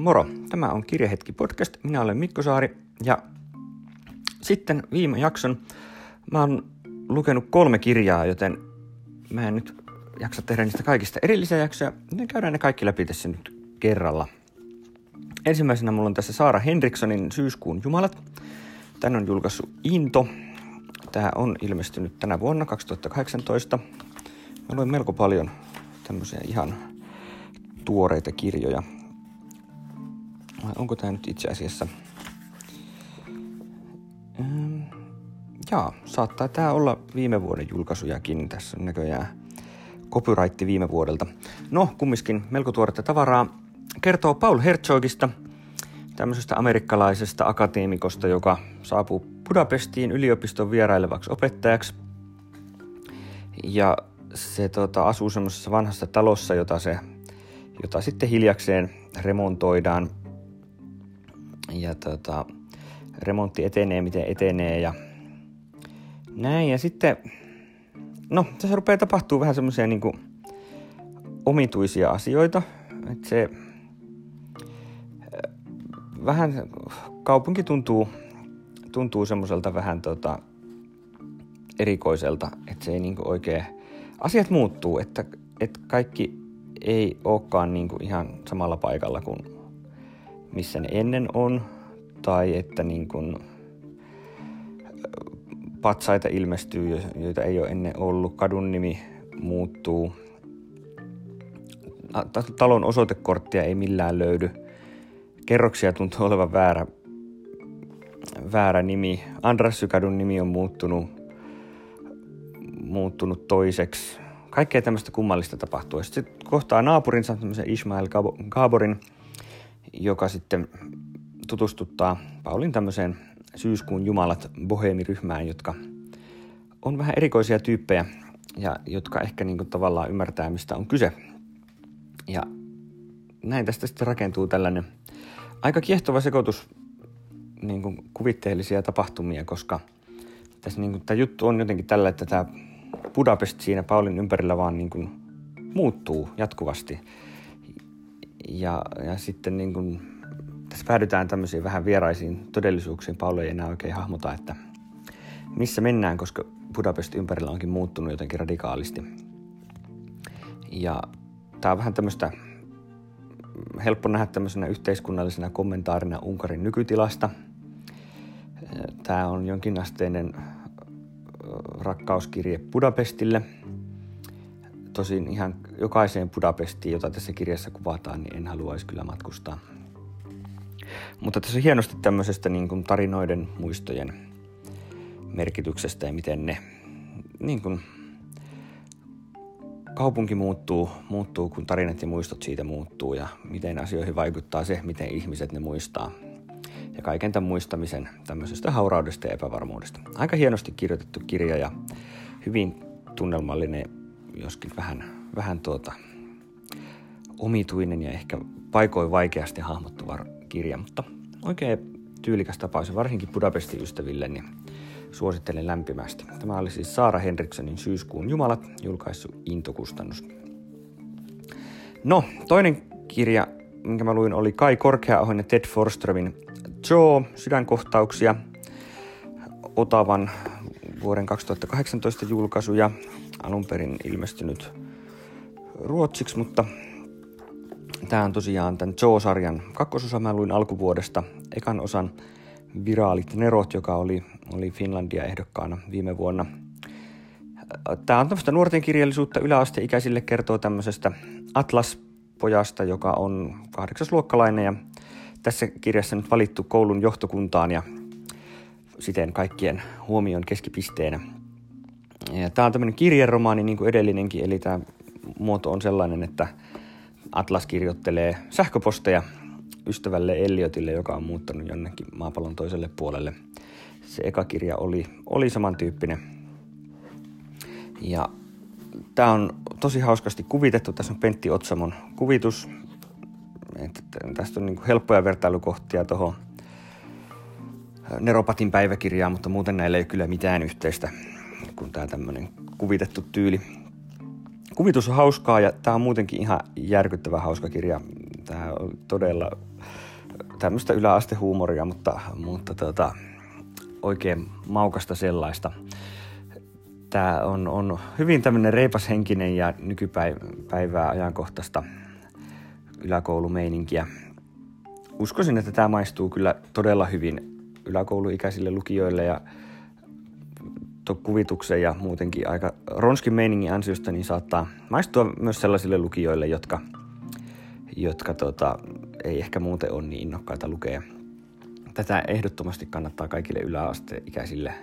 Moro, tämä on Kirjahetki podcast. Minä olen Mikko Saari ja sitten viime jakson mä oon lukenut kolme kirjaa, joten mä en nyt jaksa tehdä niistä kaikista erillisiä jaksoja. Ne käydään ne kaikki läpi tässä nyt kerralla. Ensimmäisenä mulla on tässä Saara Henrikssonin Syyskuun jumalat. Tän on julkaissut Into. Tämä on ilmestynyt tänä vuonna 2018. Mä luin melko paljon tämmöisiä ihan tuoreita kirjoja. Vai onko tämä nyt itse asiassa... Ähm, jaa, saattaa tämä olla viime vuoden julkaisujakin. Tässä on näköjään copyright viime vuodelta. No, kumminkin melko tuoretta tavaraa. Kertoo Paul Herzogista, tämmöisestä amerikkalaisesta akateemikosta, joka saapuu Budapestiin yliopiston vierailevaksi opettajaksi. Ja se tota, asuu semmoisessa vanhassa talossa, jota, se, jota sitten hiljakseen remontoidaan. Ja tota, remontti etenee, miten etenee ja näin. Ja sitten, no tässä rupeaa tapahtuu vähän semmoisia niin omituisia asioita. Että se vähän kaupunki tuntuu, tuntuu semmoiselta vähän tota, erikoiselta, että se ei niinku oikein, asiat muuttuu, että, että kaikki ei olekaan niinku ihan samalla paikalla kuin missä ne ennen on, tai että niinku, patsaita ilmestyy, joita ei ole ennen ollut, kadun nimi muuttuu, talon osoitekorttia ei millään löydy, kerroksia tuntuu olevan väärä, väärä nimi. Andrassykadun nimi on muuttunut, muuttunut toiseksi. Kaikkea tämmöistä kummallista tapahtuu. Sitten kohtaa naapurinsa, tämmöisen Ismail Gaborin, joka sitten tutustuttaa Paulin tämmöiseen syyskuun jumalat bohemiryhmään, jotka on vähän erikoisia tyyppejä ja jotka ehkä niin kuin tavallaan ymmärtää, mistä on kyse. Ja näin tästä sitten rakentuu tällainen aika kiehtova sekoitus niin kuin kuvitteellisia tapahtumia, koska tässä niin kuin, tämä juttu on jotenkin tällä, että tämä Budapest siinä Paulin ympärillä vaan niin kuin muuttuu jatkuvasti. Ja, ja sitten niin kuin, tässä päädytään tämmöisiin vähän vieraisiin todellisuuksiin. Pauli ei enää oikein hahmota, että missä mennään, koska Budapest ympärillä onkin muuttunut jotenkin radikaalisti. Ja tämä on vähän tämmöistä helppo nähdä tämmöisenä yhteiskunnallisena kommentaarina Unkarin nykytilasta. Tämä on jonkinasteinen rakkauskirje Budapestille. Tosin ihan jokaiseen Budapestiin, jota tässä kirjassa kuvataan, niin en haluaisi kyllä matkustaa. Mutta tässä on hienosti tämmöisestä niin kuin tarinoiden muistojen merkityksestä ja miten ne niin kuin kaupunki muuttuu, muuttuu, kun tarinat ja muistot siitä muuttuu ja miten asioihin vaikuttaa se, miten ihmiset ne muistaa. Ja kaiken tämän muistamisen tämmöisestä hauraudesta ja epävarmuudesta. Aika hienosti kirjoitettu kirja ja hyvin tunnelmallinen, joskin vähän, vähän tuota, omituinen ja ehkä paikoin vaikeasti hahmottuva kirja, mutta oikein tyylikäs tapaus ja varsinkin Budapestin ystäville, niin Suosittelen lämpimästi. Tämä oli siis Saara Henrikssonin Syyskuun jumalat, julkaissu Intokustannus. No, toinen kirja, minkä mä luin, oli Kai Korkeaohon ja Ted Forströmin Joe, sydänkohtauksia, Otavan vuoden 2018 julkaisuja, alun perin ilmestynyt ruotsiksi, mutta tämä on tosiaan tämän Joe-sarjan kakkososa. Mä luin alkuvuodesta ekan osan Viraalit Nerot, joka oli oli Finlandia ehdokkaana viime vuonna. Tämä on tämmöistä nuorten kirjallisuutta yläasteikäisille kertoo tämmöisestä Atlas-pojasta, joka on kahdeksasluokkalainen ja tässä kirjassa nyt valittu koulun johtokuntaan ja siten kaikkien huomion keskipisteenä. Tämä on tämmöinen kirjeromaani niin kuin edellinenkin, eli tämä muoto on sellainen, että Atlas kirjoittelee sähköposteja ystävälle Eliotille, joka on muuttanut jonnekin maapallon toiselle puolelle – se eka kirja oli, oli samantyyppinen. Ja tämä on tosi hauskasti kuvitettu. Tässä on Pentti Otsamon kuvitus. Et tästä on niinku helppoja vertailukohtia tuohon Neropatin päiväkirjaan, mutta muuten näillä ei ole kyllä mitään yhteistä kuin tämä tämmöinen kuvitettu tyyli. Kuvitus on hauskaa ja tämä on muutenkin ihan järkyttävä hauska kirja. Tämä on todella tämmöistä yläastehuumoria, mutta, mutta tota, oikein maukasta sellaista. Tämä on, on hyvin tämmöinen reipashenkinen ja nykypäivää ajankohtaista yläkoulumeininkiä. Uskoisin, että tämä maistuu kyllä todella hyvin yläkouluikäisille lukijoille ja kuvituksen ja muutenkin aika ronskin meiningin ansiosta, niin saattaa maistua myös sellaisille lukijoille, jotka, jotka tota, ei ehkä muuten ole niin innokkaita lukea. Tätä ehdottomasti kannattaa kaikille yläasteikäisille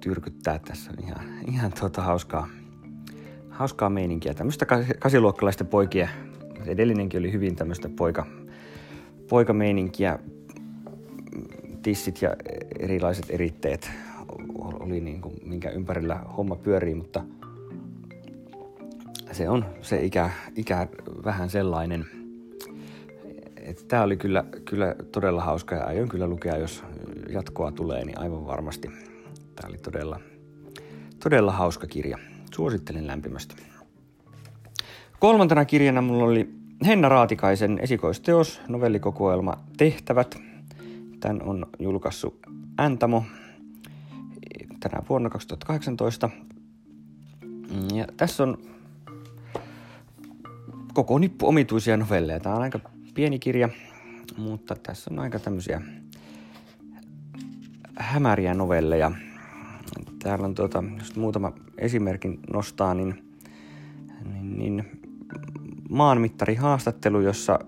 tyrkyttää. Tässä on ihan, ihan tota hauskaa, hauskaa meininkiä. Tämmöistä kasiluokkalaisten poikien, edellinenkin oli hyvin tämmöistä poika, poikameininkiä, tissit ja erilaiset eritteet oli niin kuin, minkä ympärillä homma pyörii, mutta se on se ikä, ikä vähän sellainen. Tämä oli kyllä, kyllä todella hauska ja aion kyllä lukea, jos jatkoa tulee, niin aivan varmasti. Tämä oli todella, todella hauska kirja. Suosittelen lämpimästi. Kolmantena kirjana mulla oli Henna Raatikaisen esikoisteos, novellikokoelma Tehtävät. Tän on julkaissut Äntamo tänä vuonna 2018. Ja tässä on koko nippu omituisia novelleja. Tämä on aika pieni kirja, mutta tässä on aika tämmöisiä hämäriä novelleja. Täällä on tuota, jos muutama esimerkin nostaa, niin, niin, niin maanmittari haastattelu, jossa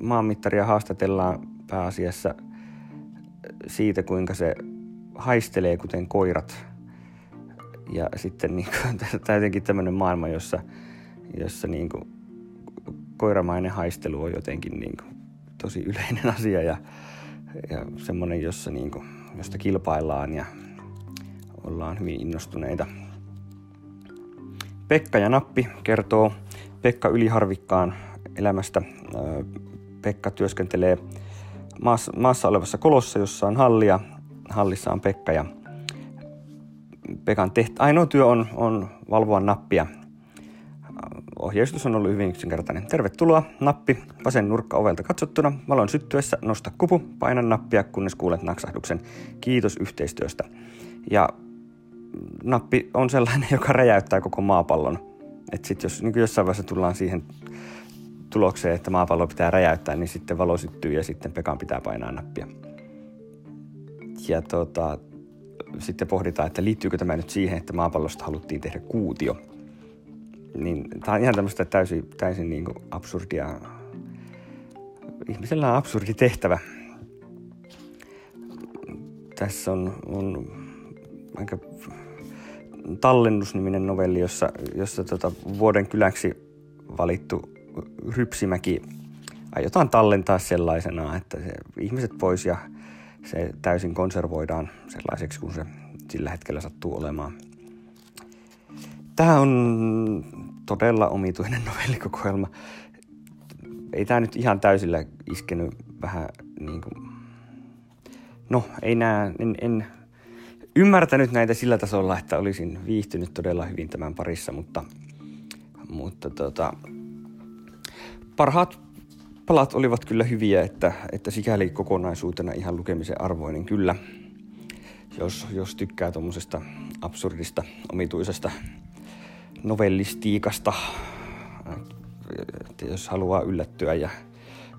maanmittaria haastatellaan pääasiassa siitä, kuinka se haistelee kuten koirat. Ja sitten niin kuin, tämä jotenkin tämmöinen maailma, jossa, jossa niin kuin, koiramainen haistelu on jotenkin niin kuin, tosi yleinen asia ja, ja semmoinen, jossa, niin kuin, josta kilpaillaan ja ollaan hyvin innostuneita. Pekka ja Nappi kertoo Pekka Yliharvikkaan elämästä. Pekka työskentelee maassa, maassa olevassa kolossa, jossa on hallia hallissa on Pekka ja Pekan teht- ainoa työ on, on valvoa nappia. Ohjeistus on ollut hyvin yksinkertainen. Tervetuloa, nappi, vasen nurkka ovelta katsottuna. Valon syttyessä nosta kupu, paina nappia, kunnes kuulet naksahduksen. Kiitos yhteistyöstä. Ja nappi on sellainen, joka räjäyttää koko maapallon. Et sit jos niin jossain vaiheessa tullaan siihen tulokseen, että maapallo pitää räjäyttää, niin sitten valo syttyy ja sitten Pekan pitää painaa nappia ja tota, sitten pohditaan, että liittyykö tämä nyt siihen, että maapallosta haluttiin tehdä kuutio. Niin tämä on ihan tämmöistä täysin, täysin niin absurdia. Ihmisellä on absurdi tehtävä. Tässä on, on aika tallennusniminen novelli, jossa, jossa tota vuoden kyläksi valittu Rypsimäki aiotaan tallentaa sellaisena, että se ihmiset pois ja se täysin konservoidaan sellaiseksi kuin se sillä hetkellä sattuu olemaan. Tämä on todella omituinen novellikokoelma. Ei tämä nyt ihan täysillä iskenyt vähän niin kuin... No, ei nää, en, en ymmärtänyt näitä sillä tasolla, että olisin viihtynyt todella hyvin tämän parissa, mutta, mutta tota, parhaat palat olivat kyllä hyviä, että, että sikäli kokonaisuutena ihan lukemisen arvoinen kyllä. Jos, jos tykkää tuommoisesta absurdista, omituisesta novellistiikasta, että jos haluaa yllättyä ja,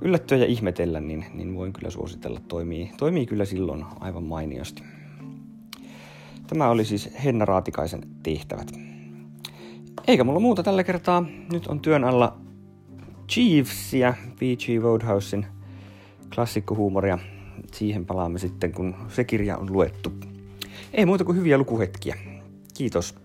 yllättyä ja ihmetellä, niin, niin voin kyllä suositella. Toimii, toimii kyllä silloin aivan mainiosti. Tämä oli siis Henna Raatikaisen tehtävät. Eikä mulla muuta tällä kertaa. Nyt on työn alla Chiefsia, B.G. Roadhousein klassikkohuumoria. Siihen palaamme sitten, kun se kirja on luettu. Ei muuta kuin hyviä lukuhetkiä. Kiitos.